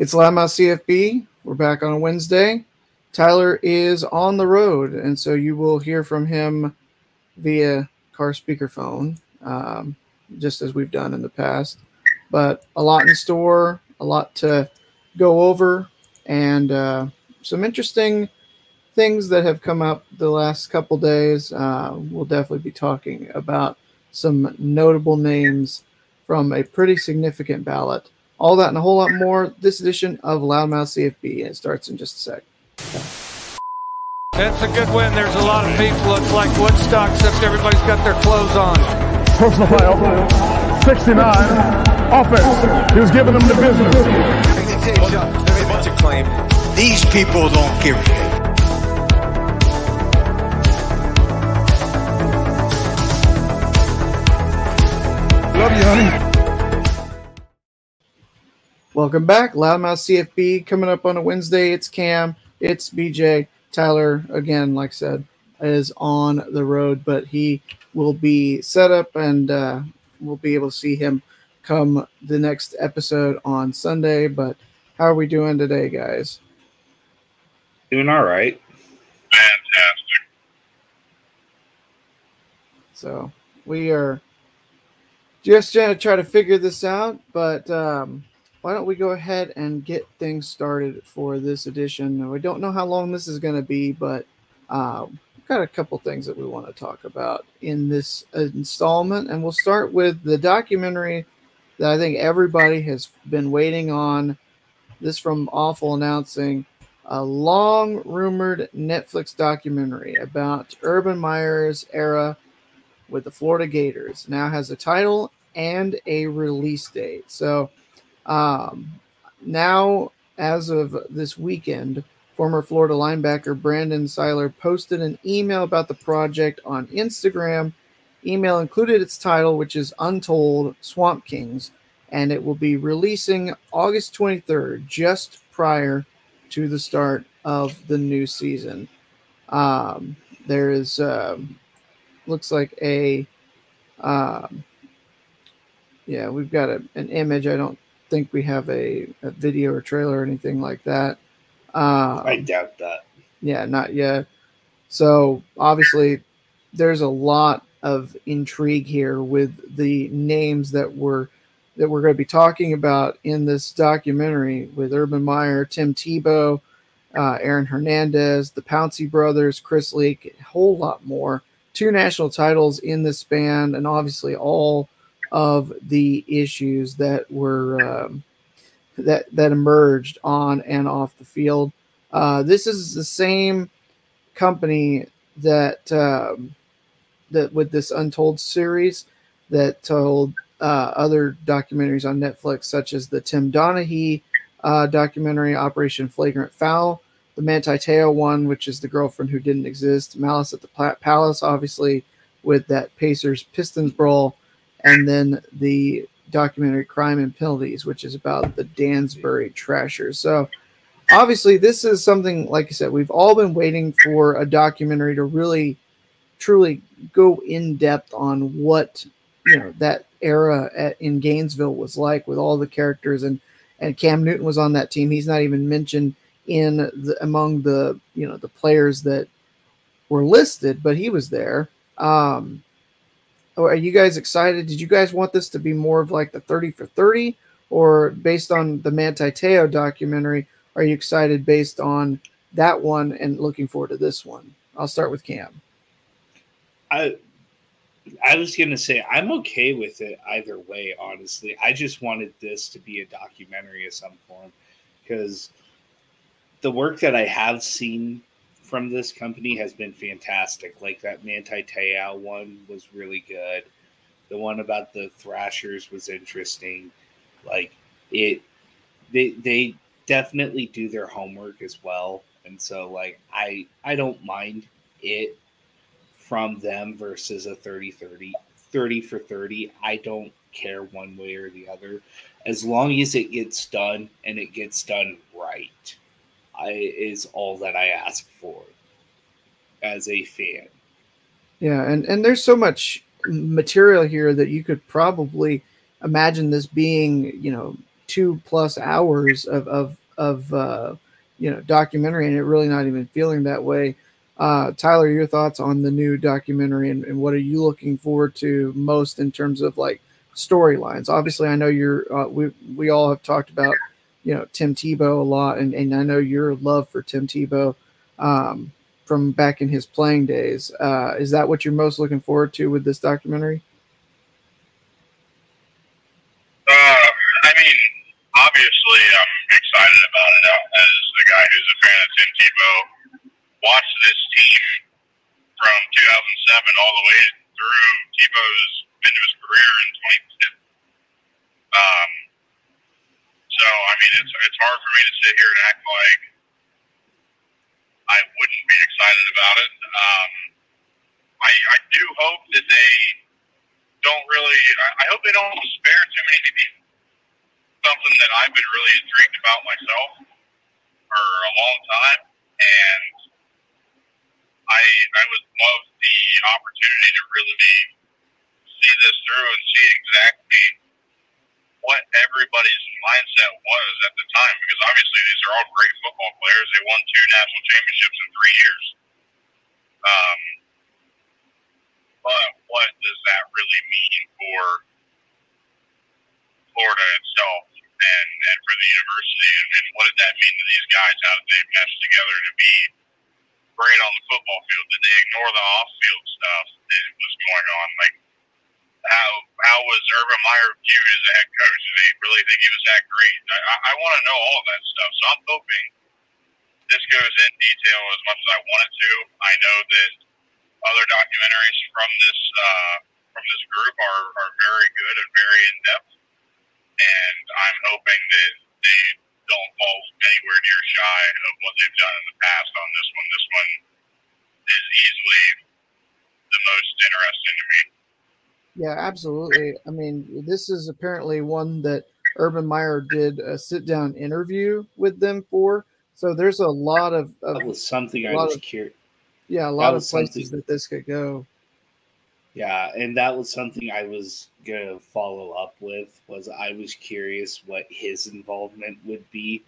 It's Loudmouth CFB. We're back on a Wednesday. Tyler is on the road, and so you will hear from him via car speakerphone, um, just as we've done in the past. But a lot in store, a lot to go over, and uh, some interesting things that have come up the last couple days. Uh, we'll definitely be talking about some notable names from a pretty significant ballot. All that and a whole lot more. This edition of Loudmouth CFB. It starts in just a sec. That's a good win. There's a lot of people. It's like Woodstock, except everybody's got their clothes on. Personal foul, 69, offense. He was giving them the business. these people don't give a shit. Love you, honey. Welcome back. Loudmouth CFB coming up on a Wednesday. It's Cam. It's BJ. Tyler, again, like I said, is on the road, but he will be set up and uh, we'll be able to see him come the next episode on Sunday. But how are we doing today, guys? Doing all right. Fantastic. So we are just trying to try to figure this out, but um, why don't we go ahead and get things started for this edition? I don't know how long this is going to be, but uh, we've got a couple things that we want to talk about in this installment, and we'll start with the documentary that I think everybody has been waiting on. This from Awful announcing a long rumored Netflix documentary about Urban Meyer's era with the Florida Gators. Now has a title and a release date. So um, now, as of this weekend, former Florida linebacker Brandon Siler posted an email about the project on Instagram. Email included its title, which is Untold Swamp Kings, and it will be releasing August 23rd, just prior to the start of the new season. Um, there is um, looks like a um, yeah we've got a, an image i don't think we have a, a video or trailer or anything like that. Um, I doubt that. yeah not yet. So obviously there's a lot of intrigue here with the names that were that we're going to be talking about in this documentary with urban meyer tim tebow uh, aaron hernandez the pouncey brothers chris leak a whole lot more. Two national titles in this span, and obviously all of the issues that were um, that that emerged on and off the field. Uh, this is the same company that um, that with this Untold series that told uh, other documentaries on Netflix, such as the Tim Donaghy uh, documentary Operation Flagrant Foul, the Manti Te'o one, which is the girlfriend who didn't exist, Malice at the Palace, obviously with that Pacers Pistons brawl, and then the documentary Crime and Penalties, which is about the Danbury Trashers. So obviously, this is something like I said, we've all been waiting for a documentary to really, truly go in depth on what you know that era at, in Gainesville was like with all the characters and and Cam Newton was on that team. He's not even mentioned in the, among the you know the players that were listed, but he was there. Um, are you guys excited? Did you guys want this to be more of like the 30 for 30 or based on the Manti Te'o documentary? Are you excited based on that one and looking forward to this one? I'll start with Cam. I I was gonna say I'm okay with it either way. Honestly, I just wanted this to be a documentary of some form because the work that I have seen from this company has been fantastic. Like that Manti Te'o one was really good. The one about the Thrashers was interesting. Like it, they they definitely do their homework as well, and so like I I don't mind it from them versus a 30 30 30 for 30 i don't care one way or the other as long as it gets done and it gets done right I, is all that I ask for as a fan. Yeah, and and there's so much material here that you could probably imagine this being, you know, two plus hours of of of uh, you know documentary, and it really not even feeling that way. Uh, Tyler, your thoughts on the new documentary, and, and what are you looking forward to most in terms of like storylines? Obviously, I know you're uh, we we all have talked about you know Tim Tebow a lot, and, and I know your love for Tim Tebow um, from back in his playing days. Uh, is that what you're most looking forward to with this documentary? Uh, I mean, obviously, I'm excited about it. As a guy who's a fan of Tim Tebow, watched this team from 2007 all the way through Tebow's into his career in 2010. Um, so I mean, it's it's hard for me to sit here and act like I wouldn't be excited about it. Um, I I do hope that they don't really. I, hope they don't spare too many people. Something that I've been really intrigued about myself for a long time, and I I would love the opportunity to really see this through and see exactly what everybody's mindset was at the time. Because obviously these are all great football players. They won two national championships in three years. Um, but what does that really mean for Florida itself and, and for the university? And, what did that mean to these guys? How did they mesh together to be great on the football field? Did they ignore the off field stuff that was going on? Like, how how was Urban Meyer viewed as a head coach? Did they really think he was that great? I, I, want to know all of that stuff. So I'm hoping this goes in detail as much as I want it to. I know that other documentaries from this uh, from this group are, are very good and very in depth, and I'm hoping that they don't fall anywhere near shy of what they've done in the past on this one. This one is easily the most interesting to me. Yeah, absolutely. I mean, this is apparently one that Urban Meyer did a sit down interview with them for. So there's a lot of, of that was something I was curious. Yeah, a lot of places that this could go. Yeah, and that was something I was gonna follow up with. Was I was curious what his involvement would be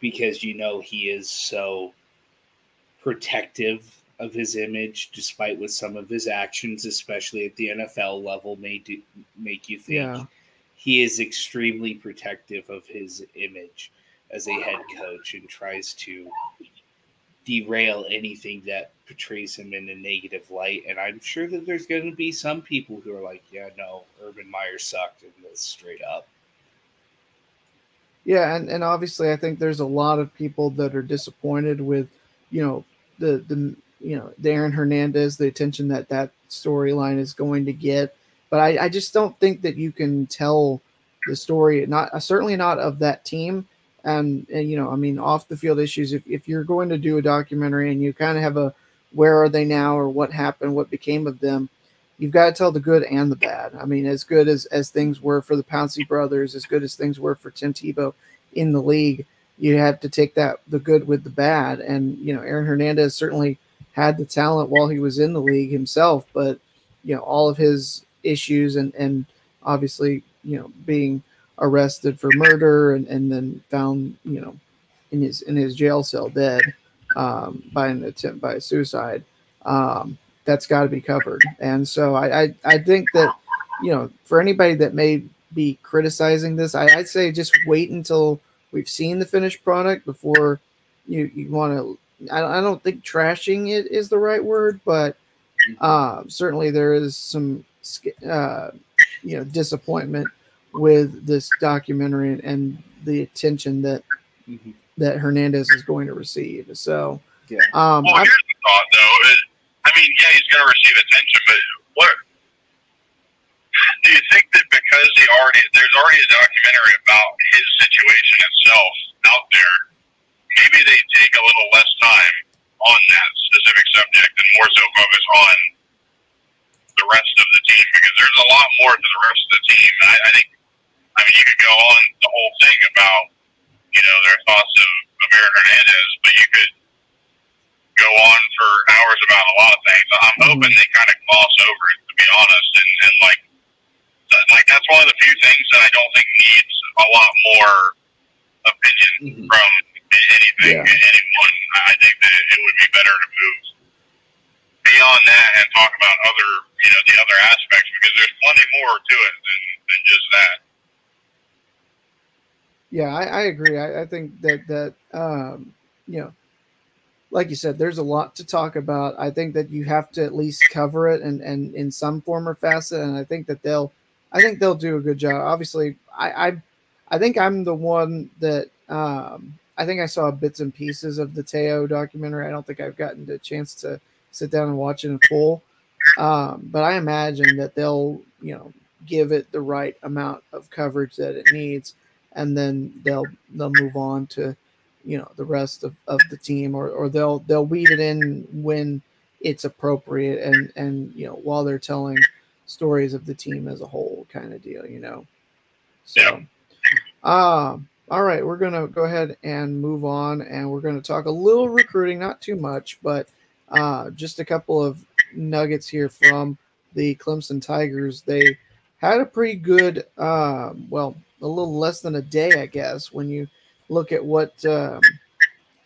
because you know he is so protective of his image, despite what some of his actions, especially at the NFL level, may do, make you think. Yeah. He is extremely protective of his image as a head coach and tries to derail anything that portrays him in a negative light. And I'm sure that there's going to be some people who are like, yeah, no, Urban Meyer sucked in this straight up. Yeah, and, and obviously I think there's a lot of people that are disappointed with, you know, the the you know, Aaron Hernandez, the attention that that storyline is going to get. But I, I just don't think that you can tell the story, not uh, certainly not of that team. And, and you know, I mean, off the field issues. If, if you're going to do a documentary and you kind of have a where are they now or what happened, what became of them, you've got to tell the good and the bad. I mean, as good as, as things were for the Pouncey brothers, as good as things were for Tim Tebow in the league, you have to take that the good with the bad. And you know, Aaron Hernandez certainly had the talent while he was in the league himself, but you know all of his issues and and obviously you know being arrested for murder and, and then found you know in his in his jail cell dead um, by an attempt by suicide. Um, that's got to be covered, and so I, I I think that you know for anybody that may be criticizing this, I, I'd say just wait until we've seen the finished product before you you want to I, I don't think trashing it is the right word, but uh, certainly there is some uh, you know disappointment with this documentary and, and the attention that mm-hmm. that Hernandez is going to receive. So, yeah. Um, well, here's the thought, though. I mean, yeah, he's going to receive attention, but what do you think that because he already there's already a documentary about his situation itself out there maybe they take a little less time on that specific subject and more so focus on the rest of the team because there's a lot more to the rest of the team. I, I think, I mean, you could go on the whole thing about, you know, their thoughts of, of Aaron Hernandez, but you could go on for hours about a lot of things. I'm mm-hmm. hoping they kind of gloss over it, to be honest, and, and like, like that's one of the few things that I don't think needs a lot more opinion Mhm. from anything, Yeah. anyone. I think that it would be better to move beyond that and talk about other, you know, the other aspects because there's plenty more to it than, than just that. Yeah, I, I agree. I, I think that that um, you know, like you said, there's a lot to talk about. I think that you have to at least cover it and and in some form or facet. And I think that they'll, I think they'll do a good job. Obviously, I I, I think I'm the one that um, I think I saw bits and pieces of the Te'o documentary. I don't think I've gotten the chance to sit down and watch it in full. Um, but I imagine that they'll you know give it the right amount of coverage that it needs and then they'll they'll move on to you know the rest of, of the team or, or they'll they'll weave it in when it's appropriate and and you know while they're telling stories of the team as a whole kind of deal you know so um all right we're gonna go ahead and move on and we're gonna talk a little recruiting not too much but uh just a couple of nuggets here from the clemson tigers. They had a pretty good um well a little less than a day, I guess, when you look at what um,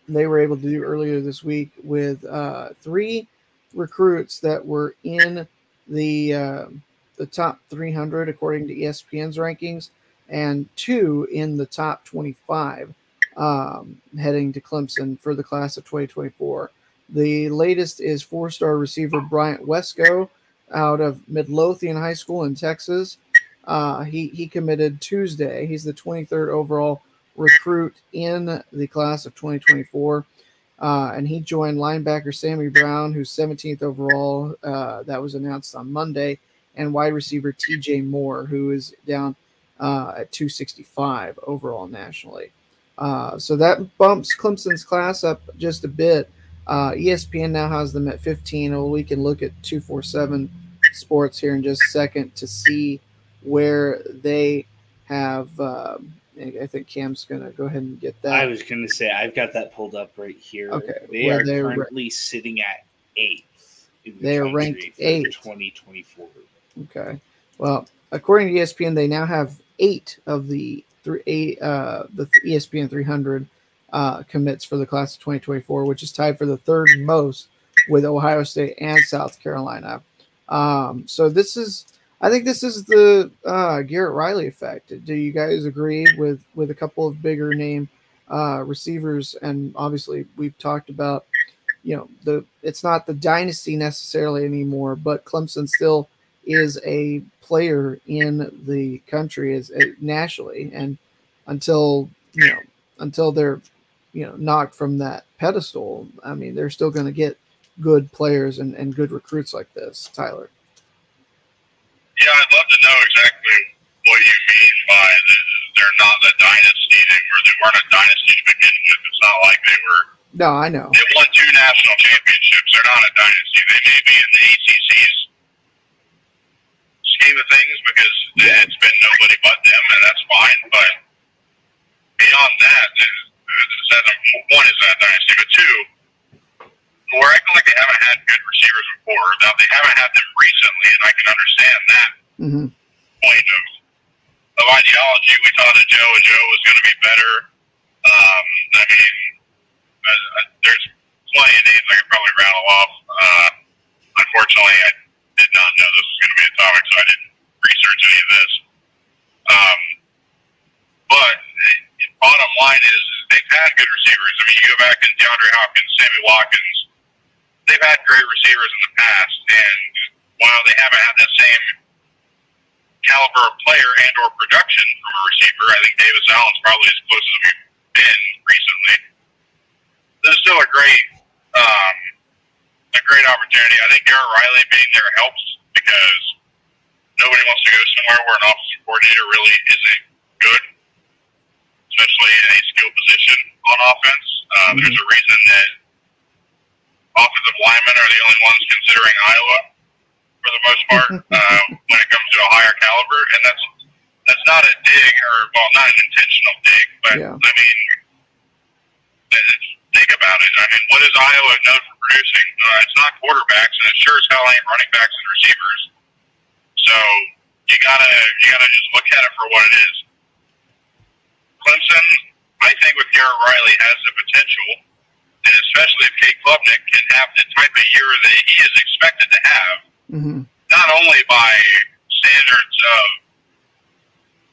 they were able to do earlier this week with uh, three recruits that were in the uh, the top 300 according to ESPN's rankings, and two in the top 25 um, heading to Clemson for the class of 2024. The latest is four-star receiver Bryant Wesco out of Midlothian High School in Texas. Uh, he he committed Tuesday. He's the 23rd overall recruit in the class of 2024, uh, and he joined linebacker Sammy Brown, who's 17th overall. Uh, that was announced on Monday, and wide receiver T.J. Moore, who is down uh, at 265 overall nationally. Uh, so that bumps Clemson's class up just a bit. Uh, ESPN now has them at 15. Well, we can look at 247 Sports here in just a second to see where they have. Um, I think Cam's going to go ahead and get that. I was going to say I've got that pulled up right here. Okay, they are they're ra- currently sitting at eighth. the They are ranked eighth. 2024. Okay. Well, according to ESPN, they now have eight of the three eight, uh, the ESPN 300 uh, commits for the class of 2024, which is tied for the third most with Ohio State and South Carolina. Um, so this is, I think this is the uh, Garrett Riley effect. Do you guys agree with with a couple of bigger name uh, receivers? And obviously, we've talked about, you know, the it's not the dynasty necessarily anymore, but Clemson still is a player in the country as uh, nationally, and until you know until they're you know knocked from that pedestal, I mean they're still going to get good players and, and good recruits like this, Tyler. Yeah, I'd love to know exactly what you mean by the, they're not the dynasty. They were they weren't a dynasty to begin with. It's not like they were No, I know. they won two national championships. They're not a dynasty. They may be in the ACC's scheme of things because it's been nobody but them, and that's fine. But beyond that, one is that dynasty, but two, we're acting like they haven't had good receivers before. Now they haven't had them recently, and I can understand that hmm point of of ideology. We thought that Joe and Joe was going to be better. Um, I mean, uh, uh, there's plenty of names I could probably rattle off. Uh, unfortunately, I did not know this was going to be a topic, so I didn't research any of this. Um, but bottom line is, they've had good receivers. I mean, you go back in DeAndre Hopkins, Sammy Watkins. They've had great receivers in the past, and while they haven't had that same caliber of player and or production from a receiver. I think Davis Allen's probably as close as we've been recently. There's still a great um, a great opportunity. I think Garrett Riley being there helps because nobody wants to go somewhere where an offensive coordinator really isn't good, especially in a skill position on offense. Uh, There's a reason that offensive linemen are the only ones considering Iowa for the most part uh, when it comes to a higher caliber, and that's that's not a dig or well, not an intentional dig, but Yeah. I mean, it's- about it. I mean, what is Iowa known for producing? Uh, it's not quarterbacks, and it sure as hell ain't running backs and receivers. So you gotta you gotta just look at it for what it is. Clemson, I think, with Garrett Riley has the potential, and especially if Cade Klubnik can have the type of year that he is expected to have, mm-hmm. not only by standards of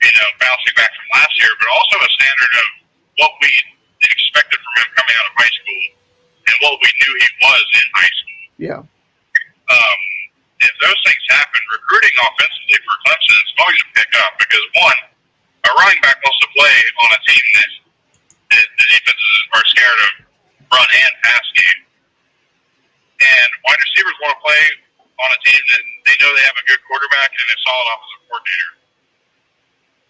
you know bouncing back from last year, but also a standard of what we expected from him coming out of high school and what we knew he was in high school. Yeah. Um, if those things happen, recruiting offensively for Clemson is going to pick up because one, a running back wants to play on a team that, that the defenses are scared of run and pass game, and wide receivers want to play on a team that they know they have a good quarterback and a solid offensive coordinator.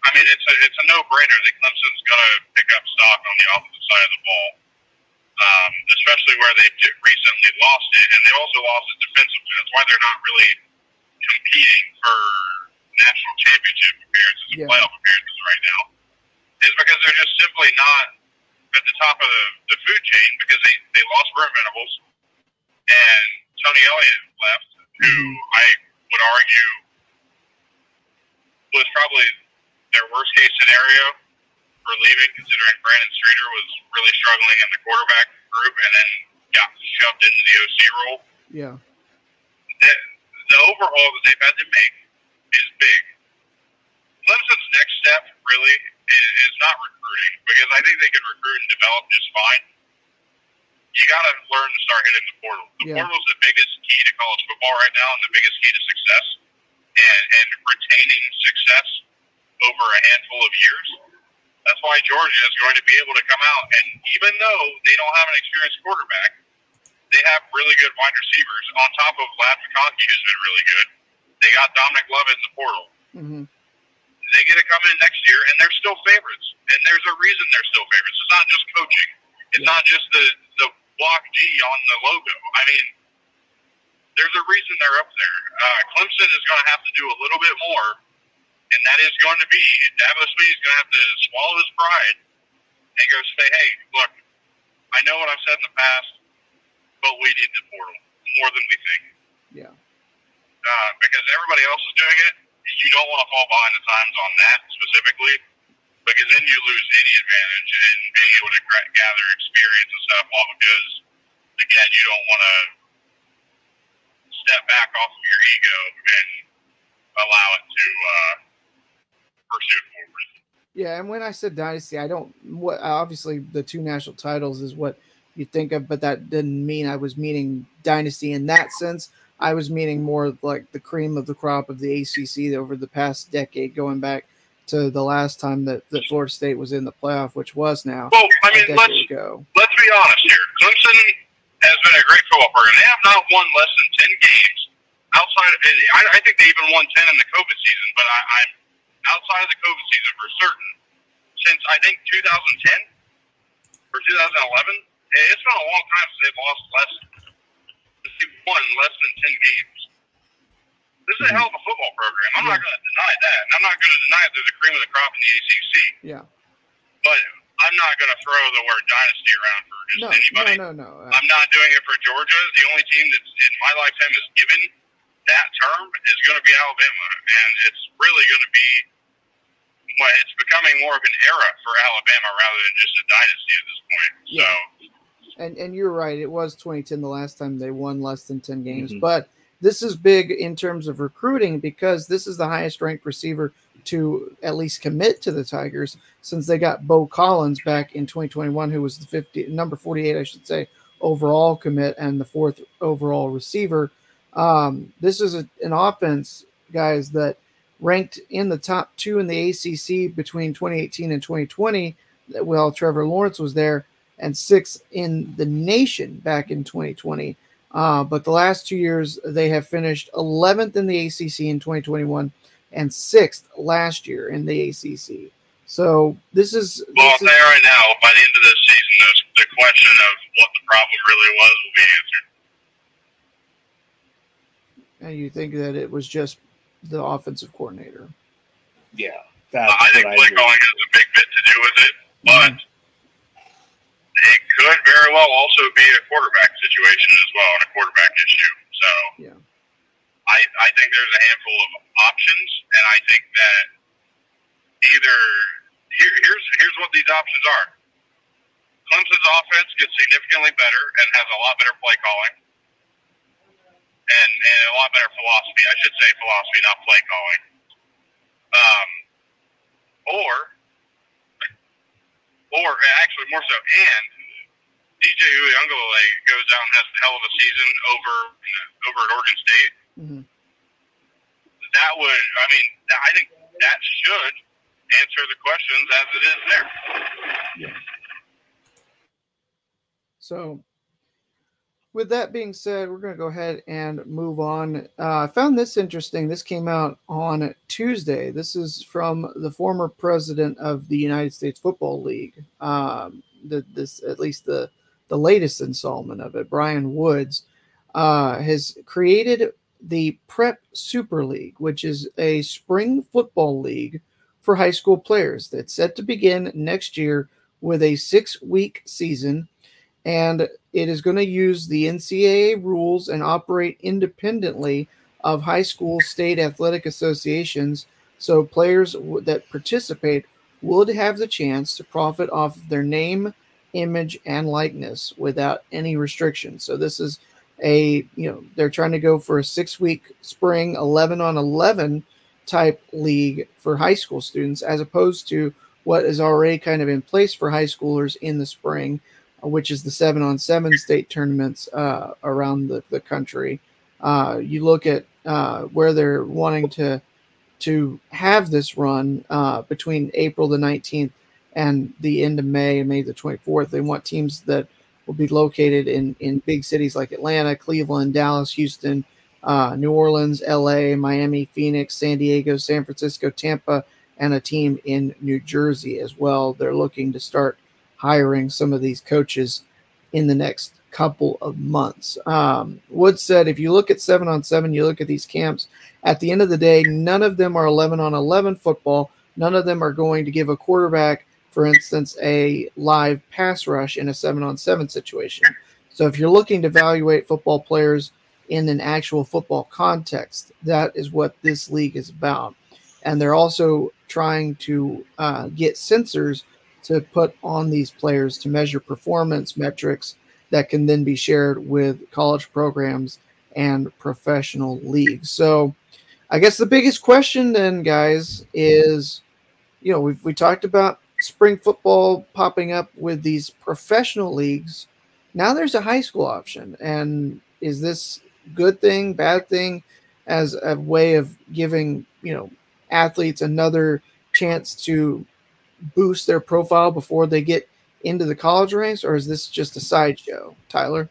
I mean, it's a it's a no brainer that Clemson's going to pick up stock on the offensive side of the ball, um, especially where they recently lost it, and they also lost it defensively. That's why they're not really competing for national championship appearances and Yeah. playoff appearances right now. Is because they're just simply not at the top of the, the food chain because they, they lost Brent Venables and Tony Elliott left, who I would argue was probably their worst case scenario for leaving, considering Brandon Streeter was really struggling in the quarterback group and then got shoved into the OC role. Yeah. The, the overhaul that they've had to make is big. Clemson's next step really is, is not recruiting because I think they can recruit and develop just fine. You got to learn to start hitting the portal. The Yeah. portal is the biggest key to college football right now and the biggest key to success and, and retaining success over a handful of years. That's why Georgia is going to be able to come out and even though they don't have an experienced quarterback, they have really good wide receivers on top of Ladd McConkey, who's been really good. They got Dominic Lovett in the portal. hmm They get to come in next year, and they're still favorites. And there's a reason they're still favorites. It's not just coaching. It's Yeah. not just the the block G on the logo. I mean, there's a reason they're up there. Uh, Clemson is going to have to do a little bit more, and that is going to be Dabo Swinney is going to have to swallow his pride and go say, "Hey, look, I know what I've said in the past, but we need the portal more than we think." Yeah. uh, because everybody else is doing it. You don't want to fall behind the times on that specifically, because then you lose any advantage in being able to gather experience and stuff. All because, again, you don't want to step back off of your ego and allow it to uh. Yeah, and when I said dynasty, I don't. What obviously the two national titles is what you think of, but that didn't mean I was meaning dynasty in that sense. I was meaning more like the cream of the crop of the ACC over the past decade, going back to the last time that, that Florida State was in the playoff, which was now Well, I mean, let's ago. let's be honest here. Clemson has been a great football program. They have not won less than ten games outside. Of, I, I think they even won ten in the COVID season, but I, I'm outside of the COVID season for certain. Since I think 2010 or 2011, it's been a long time since they've lost less. They've won less than ten games. This is a hell of a football program. I'm not going to deny that, and I'm not going to deny that they're the cream of the crop in the ACC. Yeah. But I'm not going to throw the word dynasty around for just No, anybody. no, no, no. I'm not doing it for Georgia. The only team that's in my lifetime is given that term is going to be Alabama, and it's really going to be. Well, it's becoming more of an era for Alabama rather than just a dynasty at this point. So, and and you're right. It was 2010 the last time they won less than 10 games, Mhm. but this is big in terms of recruiting because this is the highest ranked receiver to at least commit to the Tigers since they got Beaux Collins back in 2021, who was the 50 number 48, I should say, overall commit and the fourth overall receiver. Um, this is a, an offense, guys, that ranked in the top two in the ACC between 2018 and 2020. While Trevor Lawrence was there, and sixth in the nation back in 2020. Uh, but the last two years, they have finished 11th in the ACC in 2021 and sixth last year in the ACC. So this is, well, I'll this is right now, by the end of this season, the question of what the problem really was will be answered. And you think that it was just the offensive coordinator. Yeah, that's I think what play calling has a big bit to do with it, but it could very well also be a quarterback situation as well, and a quarterback issue. So Yeah. I, I think there's a handful of options, and I think that either here, here's here's what these options are. Clemson's offense gets significantly better and has a lot better play calling and, and a lot better philosophy. I should say philosophy, not play calling. Um, or, or actually more so, and DJ Uiagalelei goes out and has a hell of a season over over at Oregon State. Mhm. That would, I mean, I think that should answer the questions as it is there. So, with that being said, we're going to go ahead and move on. Uh, I found this interesting. This came out on Tuesday. This is from the former president of the United States Football League. Um, the, this, at least the the latest installment of it, Brian Woods, uh, has created the Prep Super League, which is a spring football league for high school players that's set to begin next year with a six week season and it is going to use the NCAA rules and operate independently of high school state athletic associations. So players w- that participate would have the chance to profit off of their name, image, and likeness without any restrictions. So this is a you know they're trying to go for a six week spring 11 on 11 type league for high school students as opposed to what is already kind of in place for high schoolers in the spring which is the seven on seven state tournaments uh, around the, the country. Uh, you look at uh, where they're wanting to to have this run uh, between April the 19th and the end of May, May the 24th. They want teams that will be located in, in big cities like Atlanta, Cleveland, Dallas, Houston, uh, New Orleans, LA, Miami, Phoenix, San Diego, San Francisco, Tampa, and a team in New Jersey as well. They're looking to start hiring some of these coaches in the next couple of months. Um, Wood said, if you look at seven on seven, you look at these camps, at the end of the day, none of them are 11 on 11 football. None of them are going to give a quarterback, for instance, a live pass rush in a seven on seven situation. So if you're looking to evaluate football players in an actual football context, that is what this league is about. And they're also trying to uh, get sensors to put on these players to measure performance metrics that can then be shared with college programs and professional leagues. So, I guess the biggest question then, guys, is you know, we've we talked about spring football popping up with these professional leagues. Now there's a high school option. And is this good thing, bad thing as a way of giving, you know, athletes another chance to boost their profile before they get into the college ranks, or is this just a sideshow, Tyler?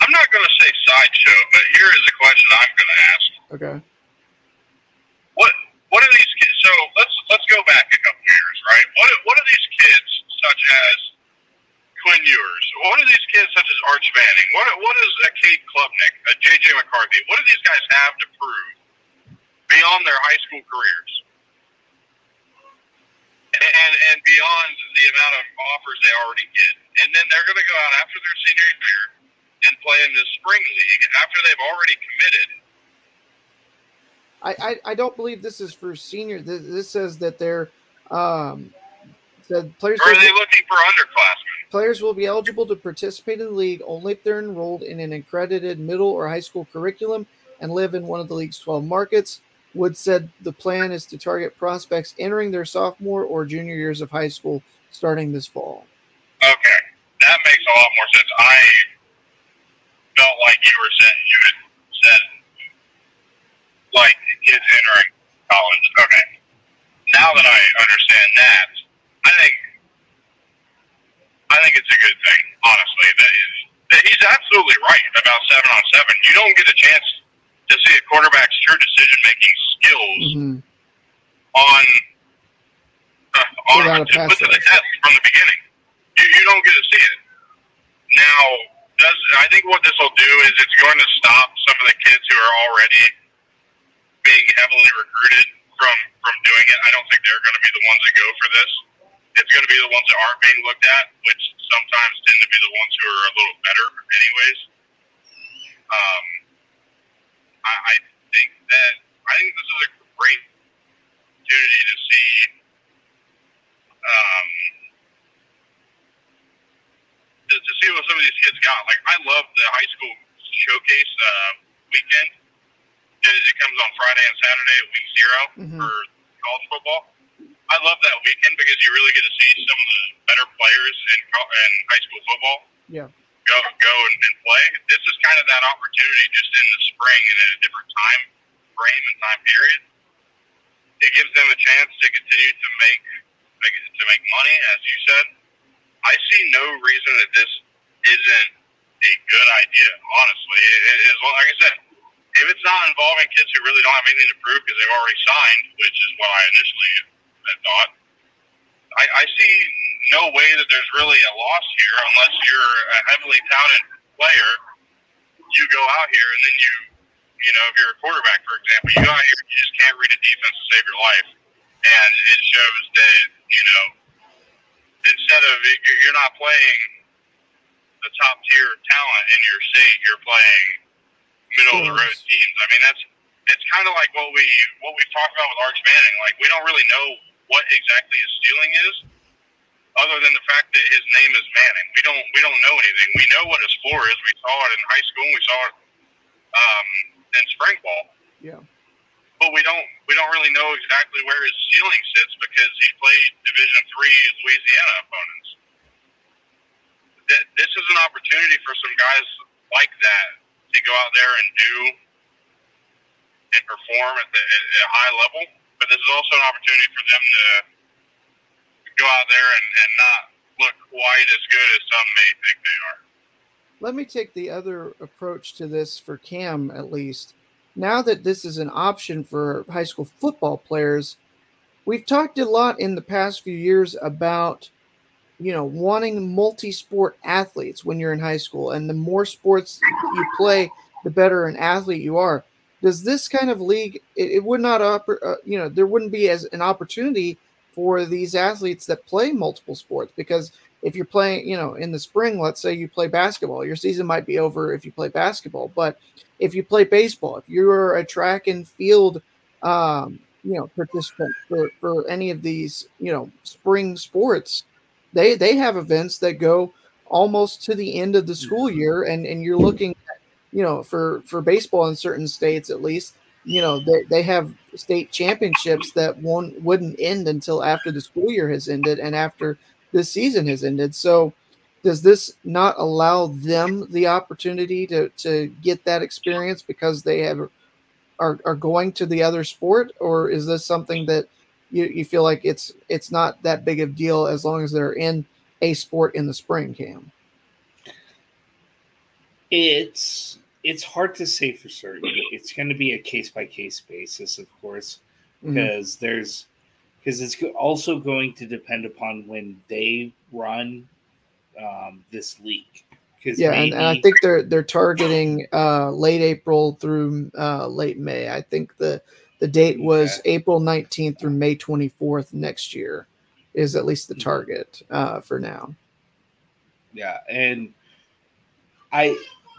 I'm not going to say sideshow, but here is a question I'm going to ask. Okay. What what are these kids? So let's let's go back a couple years, right? What what are these kids such as Quinn Ewers? What are these kids such as Arch Manning? What what is a Cade Klubnik, a JJ McCarthy? What do these guys have to prove beyond their high school careers? And and beyond the amount of offers they already get, and then they're going to go out after their senior year and play in the spring league after they've already committed. I, I, I don't believe this is for senior. This, this says that they're um, said players Or are they looking for underclassmen? players will be eligible to participate in the league only if they're enrolled in an accredited middle or high school curriculum and live in one of the league's 12 markets. Wood said the plan is to target prospects entering their sophomore or junior years of high school starting this fall. Okay, that makes a lot more sense. I felt like you were saying you had said like kids entering college. Okay, now that I understand that, I think I think it's a good thing. Honestly, that is, that he's absolutely right about seven on seven. You don't get a chance to see a quarterback's true decision making skills Mhm. on uh, on to put to the test from the beginning. You, you don't get to see it. Now, does I think what this will do is it's going to stop some of the kids who are already being heavily recruited from from doing it. I don't think they're going to be the ones that go for this. It's going to be the ones that aren't being looked at, which sometimes tend to be the ones who are a little better, anyways. Um, I, I think that I think this is a great opportunity to see um, to, to see what some of these kids got. Like I love the high school showcase uh, weekend. It, it comes on Friday and Saturday at week 0 Mhm. for college football. I love that weekend because you really get to see some of the better players in, in high school football Yeah. Go go and, and play. This is kind of that opportunity just in the spring and at a different time frame and time period. It gives them a chance to continue to make, make to make money, as you said. I see no reason that this isn't a good idea. Honestly, it, it is like I said. If it's not involving kids who really don't have anything to prove because they've already signed, which is what I initially had thought, I, I see no way that there's really a loss here unless you're a heavily touted player. You go out here and then you, you know, if you're a quarterback, for example, you go out here and you just can't read a defense to save your life, and it shows that you know instead of you're not playing the top tier talent in your state, you're playing middle of the road teams. I mean, that's it's kind of like what we what we've talked about with Arch Manning. Like we don't really know what exactly his ceiling is, other than the fact that his name is Manning. We don't we don't know anything. We know what his floor is. We saw it in high school. We saw it um, in spring ball. Yeah. But we don't we don't really know exactly where his ceiling sits because he played Division three Louisiana opponents. Th- This is an opportunity for some guys like that to go out there and do and perform at, the, at a high level. But this is also an opportunity for them to go out there and, and not look quite as good as some may think they are. let me take the other approach to this for Cam at least. Now that this is an option for high school football players, we've talked a lot in the past few years about you know wanting multi-sport athletes when you're in high school and the more sports you play the better an athlete you are does this kind of league it, it would not oper- uh, you know there wouldn't be as an opportunity for these athletes that play multiple sports because if you're playing, you know, in the spring, let's say you play basketball, your season might be over if you play basketball. But if you play baseball, if you're a track and field, um, you know, participant for, for any of these, you know, spring sports, they they have events that go almost to the end of the school year, and and you're looking, at, you know, for for baseball in certain states at least, you know, they they have state championships that won't wouldn't end until after the school year has ended and after this season has ended. So does this not allow them the opportunity to to get that experience because they have are are going to the other sport or is this something that you, you feel like it's it's not that big of deal as long as they're in a sport in the spring cam It's it's hard to say for certain. It's going to be a case by case basis, of course, Mhm. because there's because it's also going to depend upon when they run um, this leak. Yeah and, and i think they're they're targeting uh late april through uh late may i think the the date was april 19th through may 24th next year is at least the Mhm. target uh for now Yeah, and I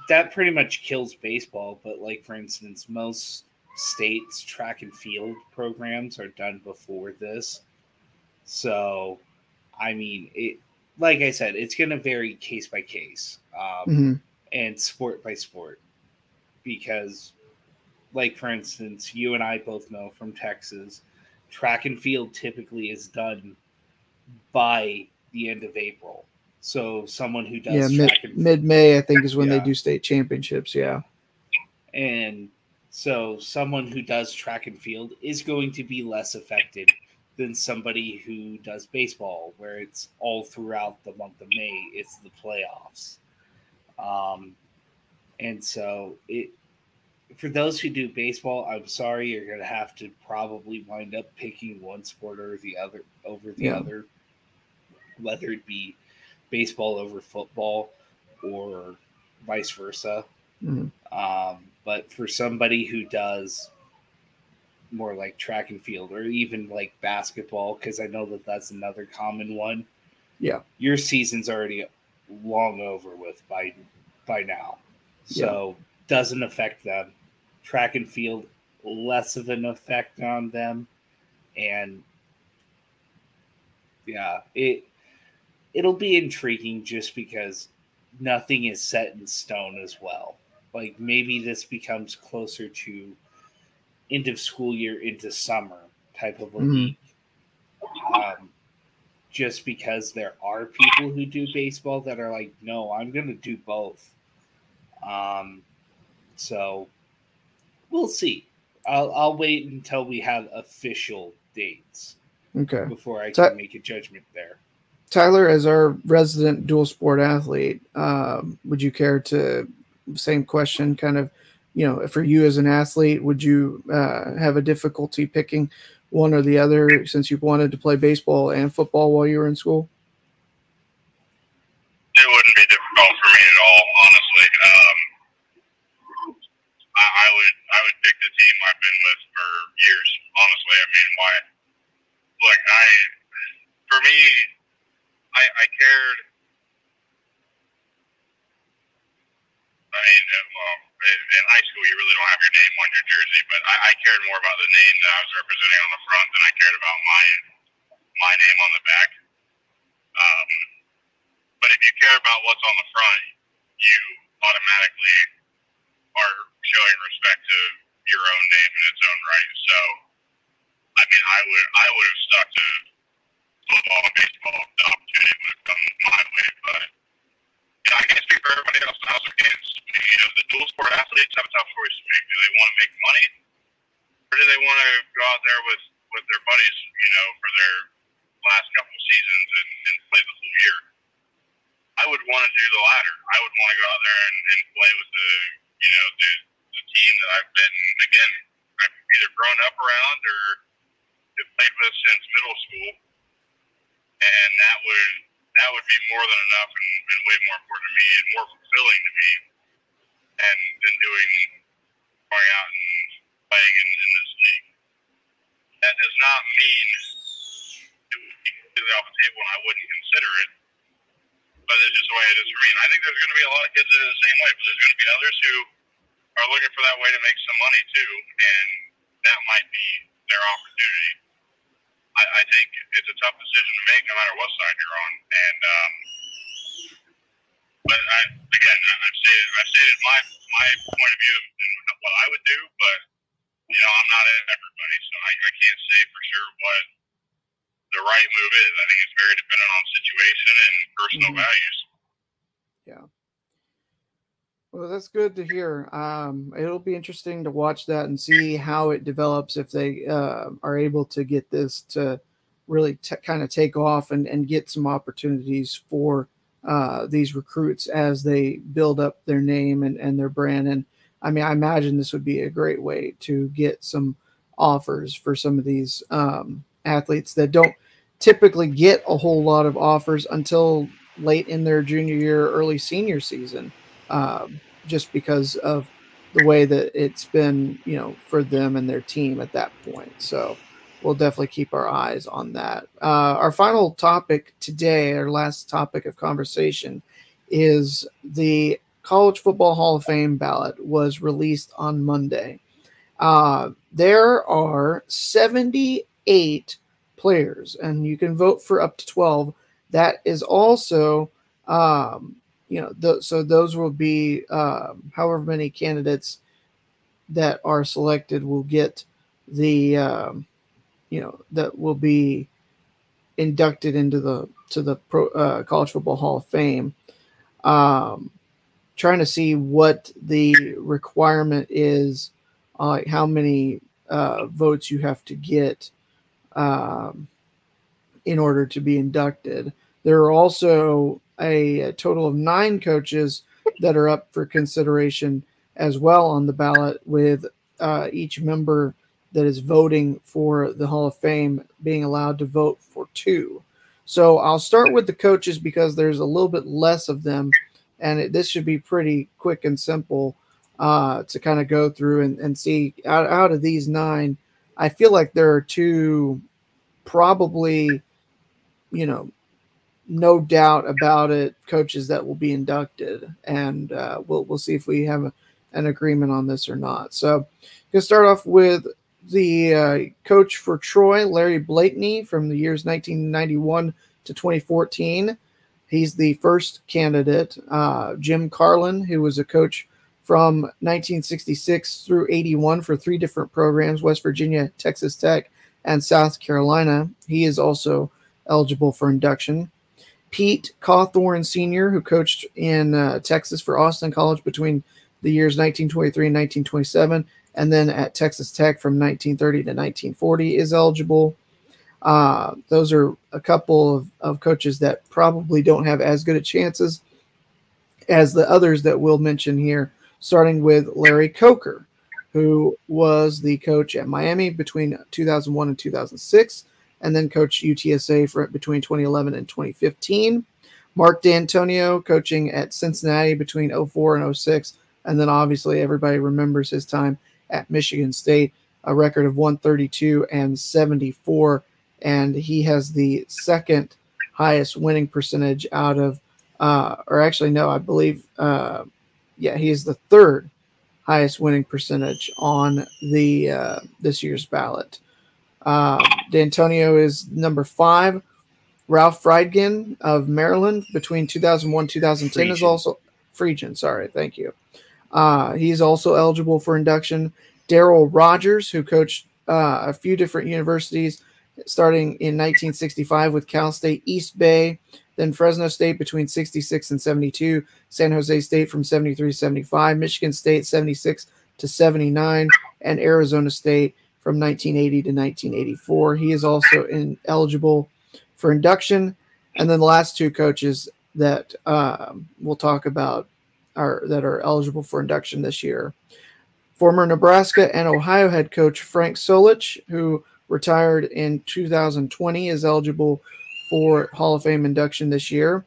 that pretty much kills baseball. But like for instance, most states track and field programs are done before this. So, I mean, it like I said, it's going to vary case by case um, Mhm. and sport by sport because, like for instance, you and I both know from Texas, track and field typically is done by the end of April. So someone who does yeah mid mid May, i think is when Yeah. they do state championships yeah and so someone who does track and field is going to be less affected than somebody who does baseball where it's all throughout the month of may it's the playoffs um, and so it for those who do baseball i'm sorry you're going to have to probably wind up picking one sport or the other over the Yeah. other whether it be baseball over football or vice versa Mhm. um, but for somebody who does more like track and field or even like basketball, because I know that that's another common one. Yeah. your season's already long over with by by now, so doesn't affect them. Track and field less of an effect on them, and yeah, it it'll be intriguing just because nothing is set in stone as well. Like maybe this becomes closer to end of school year into summer type of a Mhm. league. Um, just because there are people who do baseball that are like, no, I'm going to do both. Um, so we'll see. I'll, I'll wait until we have official dates Okay. before I So- can make a judgment there. Tyler, as our resident dual sport athlete, um, would you care to same question? Kind of, you know, for you as an athlete, would you uh, have a difficulty picking one or the other since you wanted to play baseball and football while you were in school? It wouldn't be difficult for me at all, honestly. Um, I, I would I would pick the team I've been with for years. Honestly, I mean, why? Look, I for me, I, I cared. I mean, uh, well, in high school, you really don't have your name on your jersey, but I, I cared more about the name that I was representing on the front than I cared about my my name on the back. Um, but if you care about what's on the front, you automatically are showing respect to your own name in its own right. So, I mean, I would I would have stuck to football and baseball opportunity would have come my way. But yeah, I can't speak for everybody else the House of Cans. You know, the dual sport athletes have a tough choice to make. Do they want to make money, or do they want to go out there with with their buddies? You know, for their last couple seasons and, and play the whole year. I would want to do the latter. I would want to go out there and, and play with the, you know, the, the team that I've been, again, I've either grown up around or have played with since middle school. And that would, that would be more than enough and, and way more important to me and more fulfilling to me and than doing, going out and playing in, in this league. That does not mean it would be completely off the table and I wouldn't consider it but it's just the way it is for me. And I think there's going to be a lot of kids that are the same way, but there's going to be others who are looking for that way to make some money too, and that might be their opportunity. I, I think it's a tough decision to make no matter what side you're on. And um, but I, again, I've stated I've stated my my point of view and what I would do, but you know I'm not everybody, so I, I can't say for sure what the right move is. I think it's very dependent on situation and personal Mhm. values. Well, that's good to hear. Um, it'll be interesting to watch that and see how it develops if they uh, are able to get this to really t- kind of take off and, and get some opportunities for uh, these recruits as they build up their name and, and their brand. And I mean, I imagine this would be a great way to get some offers for some of these um, athletes that don't typically get a whole lot of offers until late in their junior year, early senior season um, just because of the way that it's been, you know, for them and their team at that point. So we'll definitely keep our eyes on that. Uh, our final topic today, our last topic of conversation, is the College Football Hall of Fame ballot was released on Monday. Uh, there are 78 players, and you can vote for up to 12. That is also um, you know, th- so those will be um, however many candidates that are selected will get the, um, you know, that will be inducted into the to the Pro, uh, College Football Hall of Fame. Um, trying to see what the requirement is, uh, like how many uh, votes you have to get um, in order to be inducted. There are also a, total of nine coaches that are up for consideration as well on the ballot, with uh, each member that is voting for the Hall of Fame being allowed to vote for two. So I'll start with the coaches because there's a little bit less of them, and it, this should be pretty quick and simple uh, to kind of go through and, and see out, out of these nine. I feel like there are two probably, you know, no doubt about it, coaches that will be inducted, and uh, we'll we'll see if we have a, an agreement on this or not. So, gonna start off with the uh, coach for Troy, Larry Blakeney, from the years 1991 to 2014. He's the first candidate. Uh, Jim Carlen, who was a coach from 1966 through 81 for three different programs West Virginia, Texas Tech, and South Carolina. He is also eligible for induction. Pete Cawthon Sr., who coached in uh, Texas for Austin College between the years 1923 and 1927, and then at Texas Tech from 1930 to 1940, is eligible. Uh, those are a couple of, of coaches that probably don't have as good a chances as the others that we'll mention here, starting with Larry Coker, who was the coach at Miami between 2001 and 2006, and then coached UTSA for between 2011 and 2015. Mark Dantonio coaching at Cincinnati between 04 and 06, and then obviously everybody remembers his time at Michigan State, a record of 132 and 74 and he has the second highest winning percentage out of, uh, or actually, no, I believe, uh, yeah, he is the third highest winning percentage on the uh, this year's ballot. Uh, Dantonio is number five. Ralph Friedgen of Maryland between 2001 2010 Friedgen. is also Friedgen. Sorry, thank you. Uh, he's also eligible for induction. Darryl Rogers, who coached uh, a few different universities, starting in 1965 with Cal State East Bay, then Fresno State between 66 and 72, San Jose State from 73 to 75, Michigan State 76 to 79, and Arizona State from 1980 to 1984. He is also in, eligible for induction. And then the last two coaches that um, we'll talk about are that are eligible for induction this year. Former Nebraska and Ohio head coach Frank Solich, who retired in 2020, is eligible for Hall of Fame induction this year.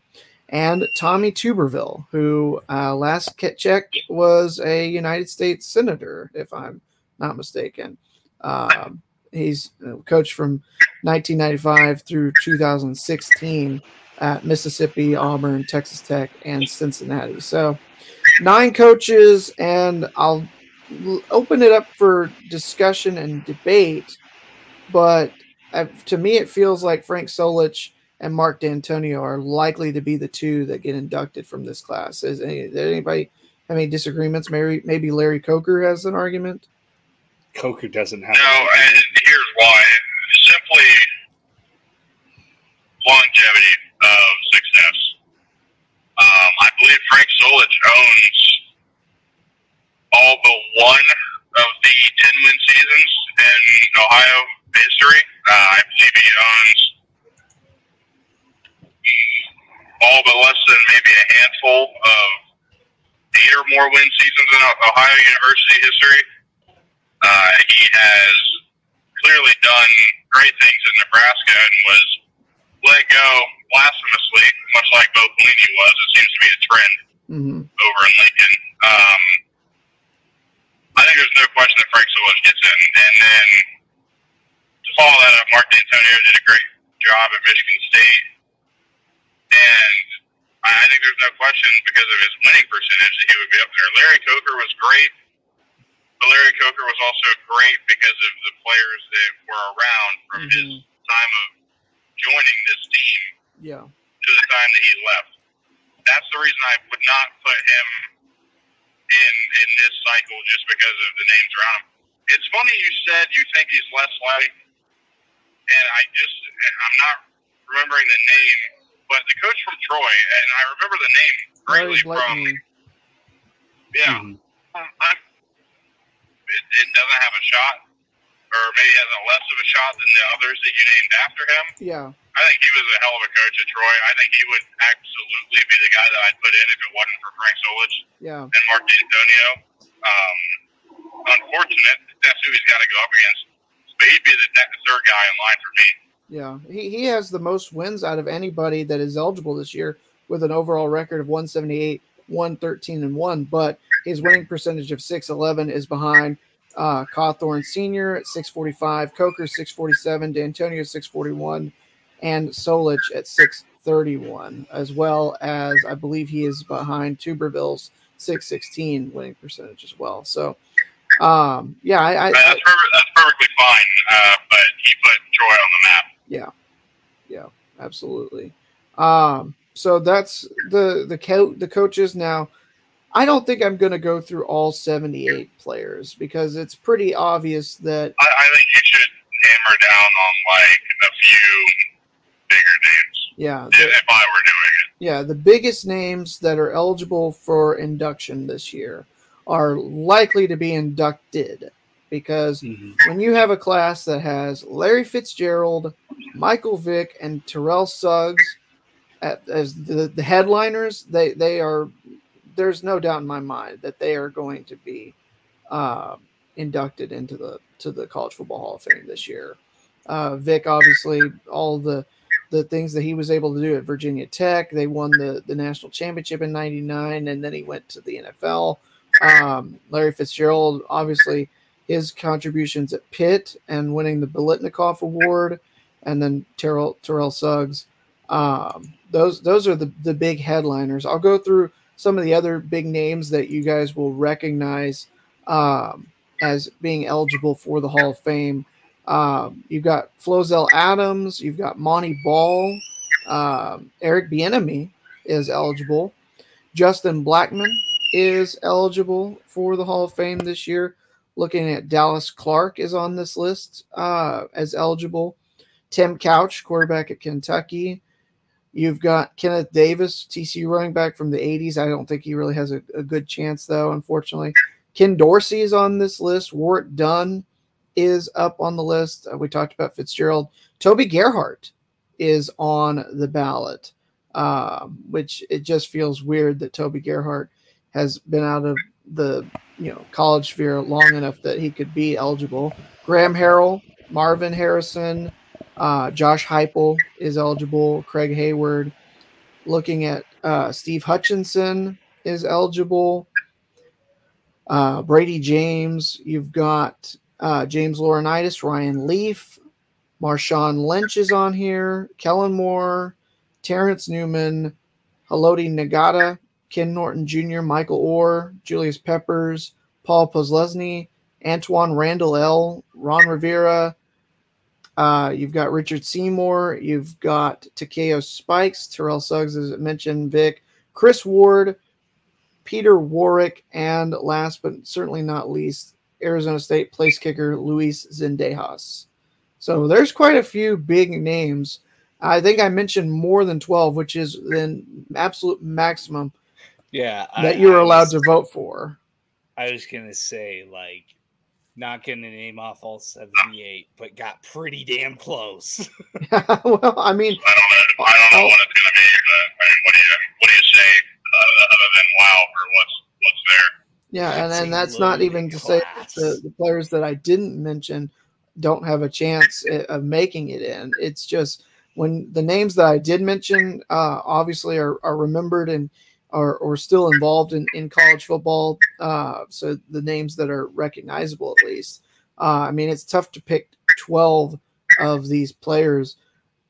And Tommy Tuberville, who uh, last check was a United States Senator, if I'm not mistaken. Um, he's coached from 1995 through 2016 at Mississippi, Auburn, Texas Tech, and Cincinnati. So nine coaches, and I'll open it up for discussion and debate but uh, to me, it feels like Frank Solich and Mark Dantonio are likely to be the two that get inducted from this class. Is any, anybody have any disagreements? Maybe maybe Larry Coker has an argument. Coker doesn't have. No, and here's why: simply longevity of success. Um, I believe Frank Solich owns all but one of the ten win seasons in Ohio history. Uh, I believe he owns all but less than maybe a handful of eight or more win seasons in Ohio University history. Uh, he has clearly done great things in Nebraska and was let go blasphemously, much like Bo Pelini was. It seems to be a trend mm-hmm. over in Lincoln. Um, I think there's no question that Frank Solich gets in. And then to follow that up, Mark Dantonio did a great job at Michigan State. And I think there's no question because of his winning percentage that he would be up there. Larry Coker was great, but Larry Coker was also great because of the players that were around from mm-hmm. his time of joining this team yeah. to the time that he left. That's the reason I would not put him in in this cycle just because of the names around him. It's funny you said you think he's less like and I just I'm not remembering the name, but the coach from Troy, and I remember the name greatly from. Yeah, mm-hmm. um, it, it doesn't have a shot, or maybe has a less of a shot than the others that you named after him. Yeah. I think he was a hell of a coach at Troy. I think he would absolutely be the guy that I'd put in if it wasn't for Frank Solich yeah. and Mark Dantonio. Um, unfortunate, that's who he's got to go up against but he'd be the third guy in line for me. Yeah, he, he has the most wins out of anybody that is eligible this year with an overall record of 178, 113, and 1. But his winning percentage of 611 is behind uh, Cawthon Sr. at 645, Coker 647, Dantonio 641, and Solich at 631, as well as I believe he is behind Tuberville's 616 winning percentage as well. So, um, yeah, I, I, that's, perfect, that's perfectly fine, uh, but he put Troy on the map. Yeah, yeah, absolutely. Um, so that's the the co- the coaches now. I don't think I'm going to go through all 78 players because it's pretty obvious that I, I think you should hammer down on like a few bigger names yeah, if, the, if I were doing it. yeah, the biggest names that are eligible for induction this year are likely to be inducted because mm-hmm. when you have a class that has Larry Fitzgerald, Michael Vick, and Terrell Suggs at, as the, the headliners, they they are there's no doubt in my mind that they are going to be uh, inducted into the to the College Football Hall of Fame this year. Uh, Vick, obviously, all the the things that he was able to do at Virginia Tech. They won the the national championship in '99, and then he went to the NFL. Um, Larry Fitzgerald, obviously, his contributions at Pitt and winning the Biletnikoff Award, and then Terrell Terrell Suggs. Um, those those are the the big headliners. I'll go through some of the other big names that you guys will recognize um, as being eligible for the Hall of Fame. Um, you've got Flozell Adams, you've got Montee Ball, um, Eric Bieniemy is eligible, Justin Blackmon is eligible for the Hall of Fame this year. Looking at Dallas Clark is on this list uh, as eligible. Tim Couch, quarterback at Kentucky. You've got Kenneth Davis, TCU running back from the 80s. I don't think he really has a, a good chance, though, unfortunately. Ken Dorsey is on this list. Warrick Dunn is up on the list. Uh, we talked about Fitzgerald. Toby Gerhart is on the ballot, um, which it just feels weird that Toby Gerhart has been out of the you know college sphere long enough that he could be eligible. Graham Harrell, Marvin Harrison, uh, Josh Heupel is eligible. Craig Heyward. Looking at uh, Steve Hutchinson is eligible. Uh, Bradie James. You've got uh, James Laurinaitis, Ryan Leaf, Marshawn Lynch is on here. Kellen Moore, Terrence Newman, Haloti Ngata, Ken Norton Jr., Michael Orr, Julius Peppers, Paul Posluszny, Antwaan Randle El., Ron Rivera. Uh, you've got Richard Seymour. You've got Takeo Spikes, Terrell Suggs, as I mentioned, Vick, Chris Ward, Peter Warrick, and last but certainly not least, Arizona State place kicker Luis Zendejas. So there's quite a few big names. I think I mentioned more than 12, which is the absolute maximum Yeah, that I- you're allowed was- to vote for. I was gonna say like not gonna name off all seventy-eight, but got pretty damn close. well, I mean, I don't know. I don't know what it's going to be. Uh, I mean, what do you what do you say uh, other than wow for what's what's there? yeah, and It's then that's not loaded even to say the, the players that I didn't mention don't have a chance of making it in. It's just when the names that I did mention uh, obviously are, are remembered and are or still involved in, in college football. Uh, so the names that are recognizable at least. Uh, I mean, it's tough to pick 12 of these players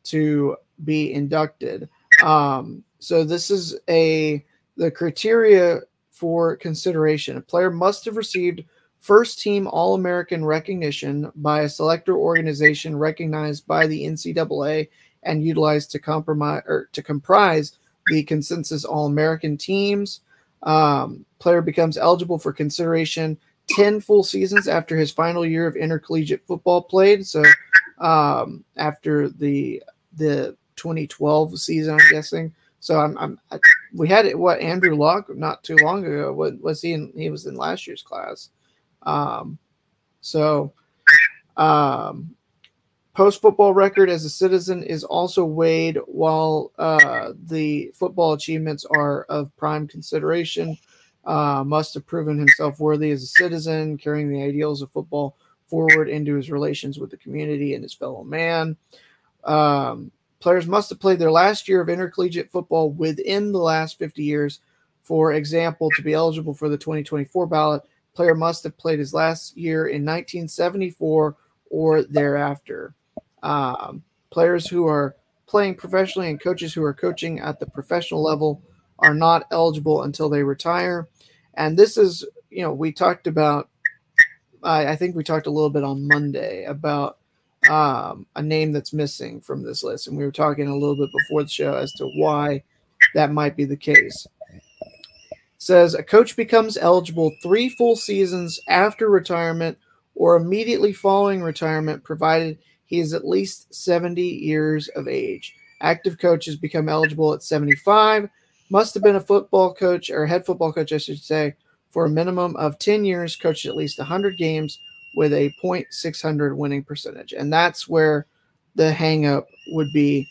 to be inducted. Um, so this is a the criteria for consideration. A player must have received first team All American recognition by a selector organization recognized by the NCAA and utilized to compromise or to comprise the consensus All American teams. Um, player becomes eligible for consideration 10 full seasons after his final year of intercollegiate football played. So um, after the the 2012 season, I'm guessing. So I'm, I'm I, we had it. What Andrew Luck not too long ago? What was he in? He was in last year's class. Um, so um, post football record as a citizen is also weighed, while uh, the football achievements are of prime consideration. Uh, must have proven himself worthy as a citizen, carrying the ideals of football forward into his relations with the community and his fellow man. Um, players must have played their last year of intercollegiate football within the last 50 years. For example, to be eligible for the 2024 ballot, player must have played his last year in 1974 or thereafter. Um, players who are playing professionally and coaches who are coaching at the professional level are not eligible until they retire. And this is, you know, we talked about, I, I think we talked a little bit on Monday about um, a name that's missing from this list. And we were talking a little bit before the show as to why that might be the case. Says a coach becomes eligible three full seasons after retirement or immediately following retirement, provided he is at least 70 years of age. Active coaches become eligible at 75. Must have been a football coach or head football coach, I should say, for a minimum of 10 years, coached at least 100 games with a .600 winning percentage. And that's where the hangup would be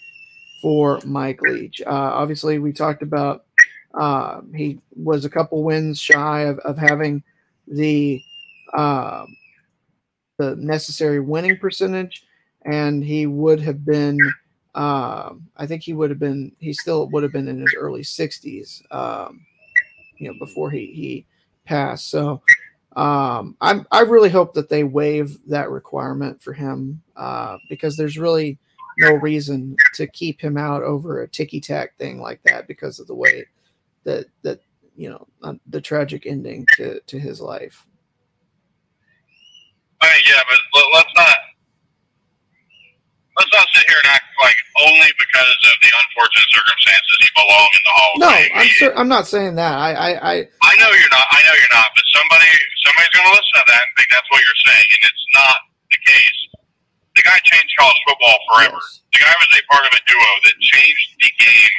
for Mike Leach. Uh, obviously, we talked about uh, he was a couple wins shy of, of having the uh, the necessary winning percentage, and he would have been. Um, I think he would have been. He still would have been in his early 60s. Um, you know, before he he passed. So um, I'm I really hope that they waive that requirement for him uh, because there's really no reason to keep him out over a ticky tack thing like that because of the way that that you know uh, the tragic ending to to his life. I mean, yeah, but let's not let's not sit here and act like only because of the unfortunate circumstances he belong in the Hall of No, Fame. I'm sure I'm not saying that. I I, I I know you're not. I know you're not. But somebody, somebody's going to listen to that and think that's what you're saying, and it's not the case. The guy changed college football forever. Yes. The guy was a part of a duo that changed the game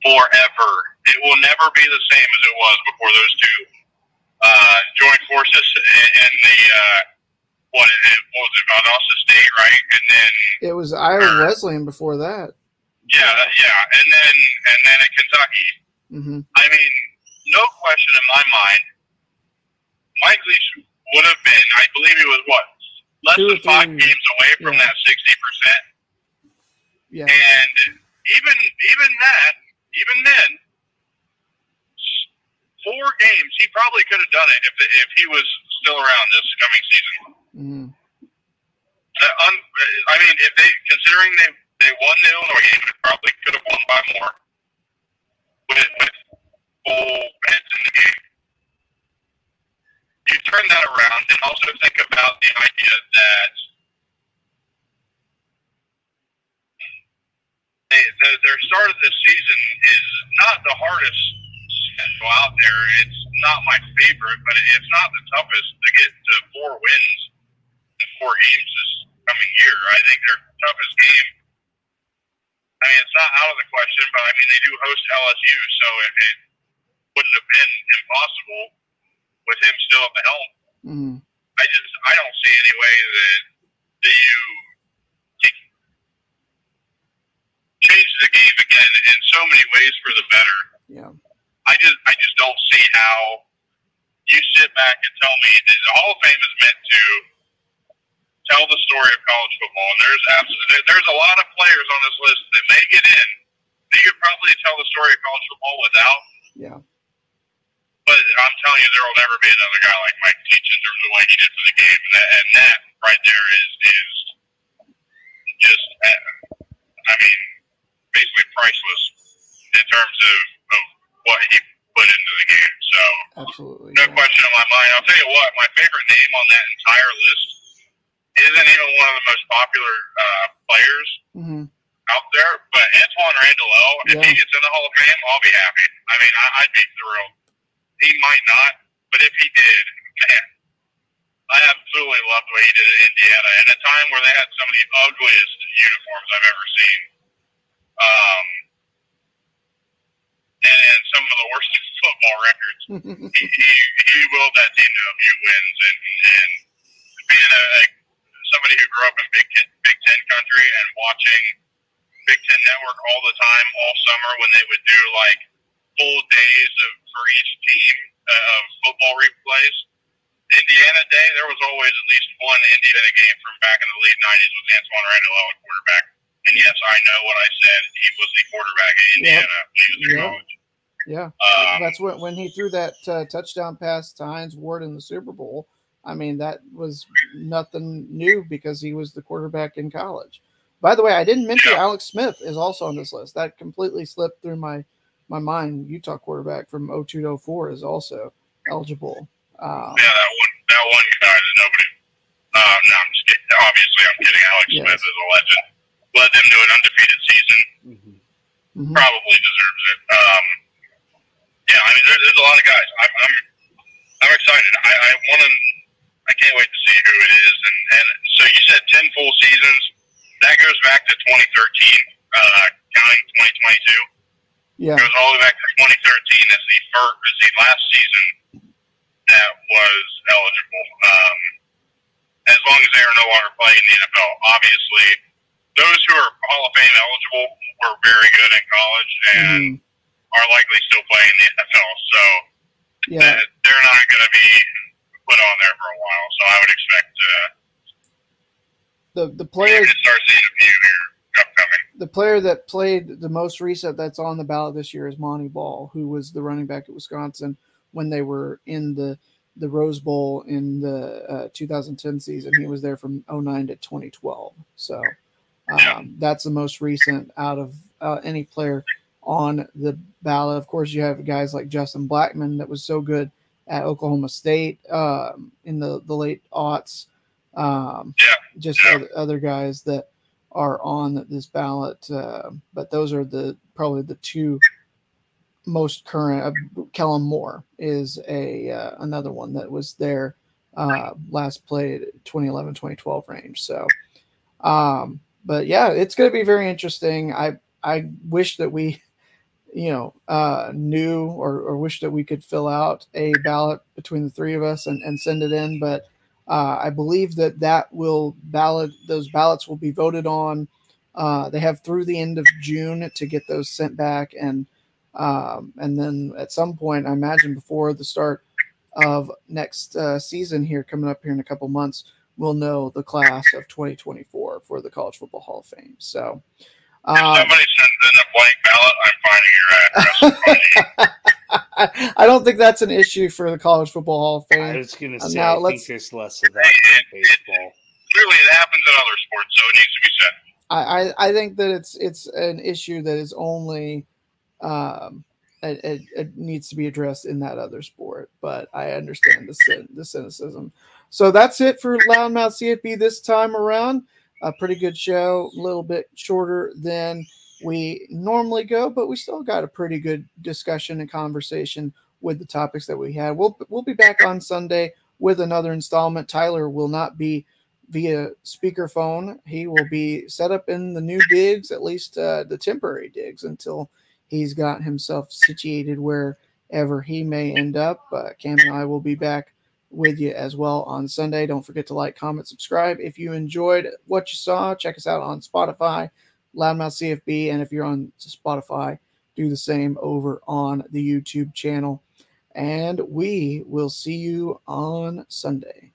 forever. It will never be the same as it was before those two uh, joined forces in, in the uh, what, it, what was it? Valdosta State, right? And then it was Iowa Wesleyan before that. yeah, yeah, and then and then at Kentucky. hmm I mean, no question in my mind, Mike Leach would have been, I believe he was what, less Two or than five three. games away from Yeah. that 60%. Yeah. And even even that, even then, four games, he probably could have done it if, if he was still around this coming season. Hmm Uh, un, I mean, if they considering they they won the Illinois game, they probably could have won by more with with full heads in the game. You turn that around and also think about the idea that they, the, their start of the season is not the hardest schedule out there. It's not my favorite, but it's not the toughest to get to four wins in four games this coming year. I think their toughest game. I mean, it's not out of the question, but I mean they do host LSU, so it, it wouldn't have been impossible with him still at the helm. hmm I just I don't see any way that that you change the game again in so many ways for the better. Yeah. I just I just don't see how you sit back and tell me that the Hall of Fame is meant to tell the story of college football. And there's absolutely there's a lot of players on this list that may get in that you could probably tell the story of college football without. Yeah. But I'm telling you, there will never be another guy like Mike Leach in terms of what he did for the game, and that, and that right there is is just, uh, I mean, basically priceless in terms of, of what he put into the game. So Absolutely. no yeah. question in my mind. I'll tell you what, my favorite name on that entire list isn't even one of the most popular uh, players hmm out there, but Antwaan Randle, if Yeah. he gets in the Hall of Fame, I'll be happy. I mean, I, I'd be thrilled. He might not, but if he did, man, I absolutely loved what he did at Indiana in a time where they had some of the ugliest uniforms I've ever seen. Um, and, and some of the worst football records. He, he, he willed that team to a few wins, and, and being a, a somebody who grew up in Big Ten, Big Ten country and watching Big Ten Network all the time, all summer when they would do like full days of for each team uh, of football replays. Indiana Day, there was always at least one Indiana game from back in the late '90s with Antwaan Randle at quarterback. And yes, I know what I said. He was the quarterback at Indiana when he was in Yep. college. Yeah. Um, That's when when he threw that uh, touchdown pass to Hines Ward in the Super Bowl. I mean, that was nothing new because he was the quarterback in college. By the way, I didn't mention. Alex Smith is also on this list. That completely slipped through my my mind. Utah quarterback from 02 to 04 is also eligible. Um, Yeah, that one, that one guy that nobody. Uh, no, I'm just kidding. Obviously, I'm kidding. Alex Yes. Smith is a legend. Led them to an undefeated season. Mhm. probably deserves it. Um, yeah, I mean, there, there's a lot of guys. I'm, I'm, I'm excited. I, I want to. I can't wait to see who it is. And, and so you said ten full seasons. That goes back to 2013, uh, counting 2022 Yeah. goes all the way back to 2013 as the first, as the last season that was eligible. Um, as long as they are no longer playing in the NFL, obviously, those who are Hall of Fame eligible were very good in college and Mhm. are likely still playing in the NFL. So Yeah. they're not going to be put on there for a while. So I would expect uh, The the you're players to start seeing a few here upcoming. the player that played the most recent that's on the ballot this year is Montee Ball, who was the running back at Wisconsin when they were in the the Rose Bowl in the uh, 2010 season. He was there from 09 to 2012. So um, that's the most recent out of uh, any player on the ballot. Of course, you have guys like Justin Blackmon that was so good at Oklahoma State um, in the the late aughts. Um, Yeah. just Yeah. Other, other guys that are on this ballot, uh, but those are the probably the two most current. Uh, Kellen Moore is a uh, another one that was there uh, last played 2011 2012 range. So, um, but yeah, it's going to be very interesting. I I wish that we, you know, uh, knew or, or wish that we could fill out a ballot between the three of us and, and send it in, but uh, I believe that that will ballot those ballots will be voted on. Uh, they have through the end of June to get those sent back, and um, and then at some point, I imagine before the start of next uh, season here coming up here in a couple months, we'll know the class of 2024 for the College Football Hall of Fame. So. If Um, somebody sends in a blank ballot, I'm finding your address. I don't think that's an issue for the College Football Hall of Fame. I Fame. was going to Uh, say, now I let's- think there's less of that in baseball. Clearly, it happens in other sports, so it needs to be said. I, I, I think that it's it's an issue that is only um, it, it, it needs to be addressed in that other sport. But I understand the the cynicism. So that's it for Loudmouth CFB this time around. A pretty good show, a little bit shorter than we normally go, but we still got a pretty good discussion and conversation with the topics that we had. We'll we'll be back on Sunday with another installment. Tyler will not be via speakerphone. He will be set up in the new digs, at least uh, the temporary digs, until he's got himself situated wherever he may end up. Uh, Cam and I will be back with you as well on Sunday. Don't forget to like, comment, subscribe. If you enjoyed what you saw, check us out on Spotify, Loudmouth CFB, and if you're on Spotify, do the same over on the YouTube channel. And we will see you on Sunday.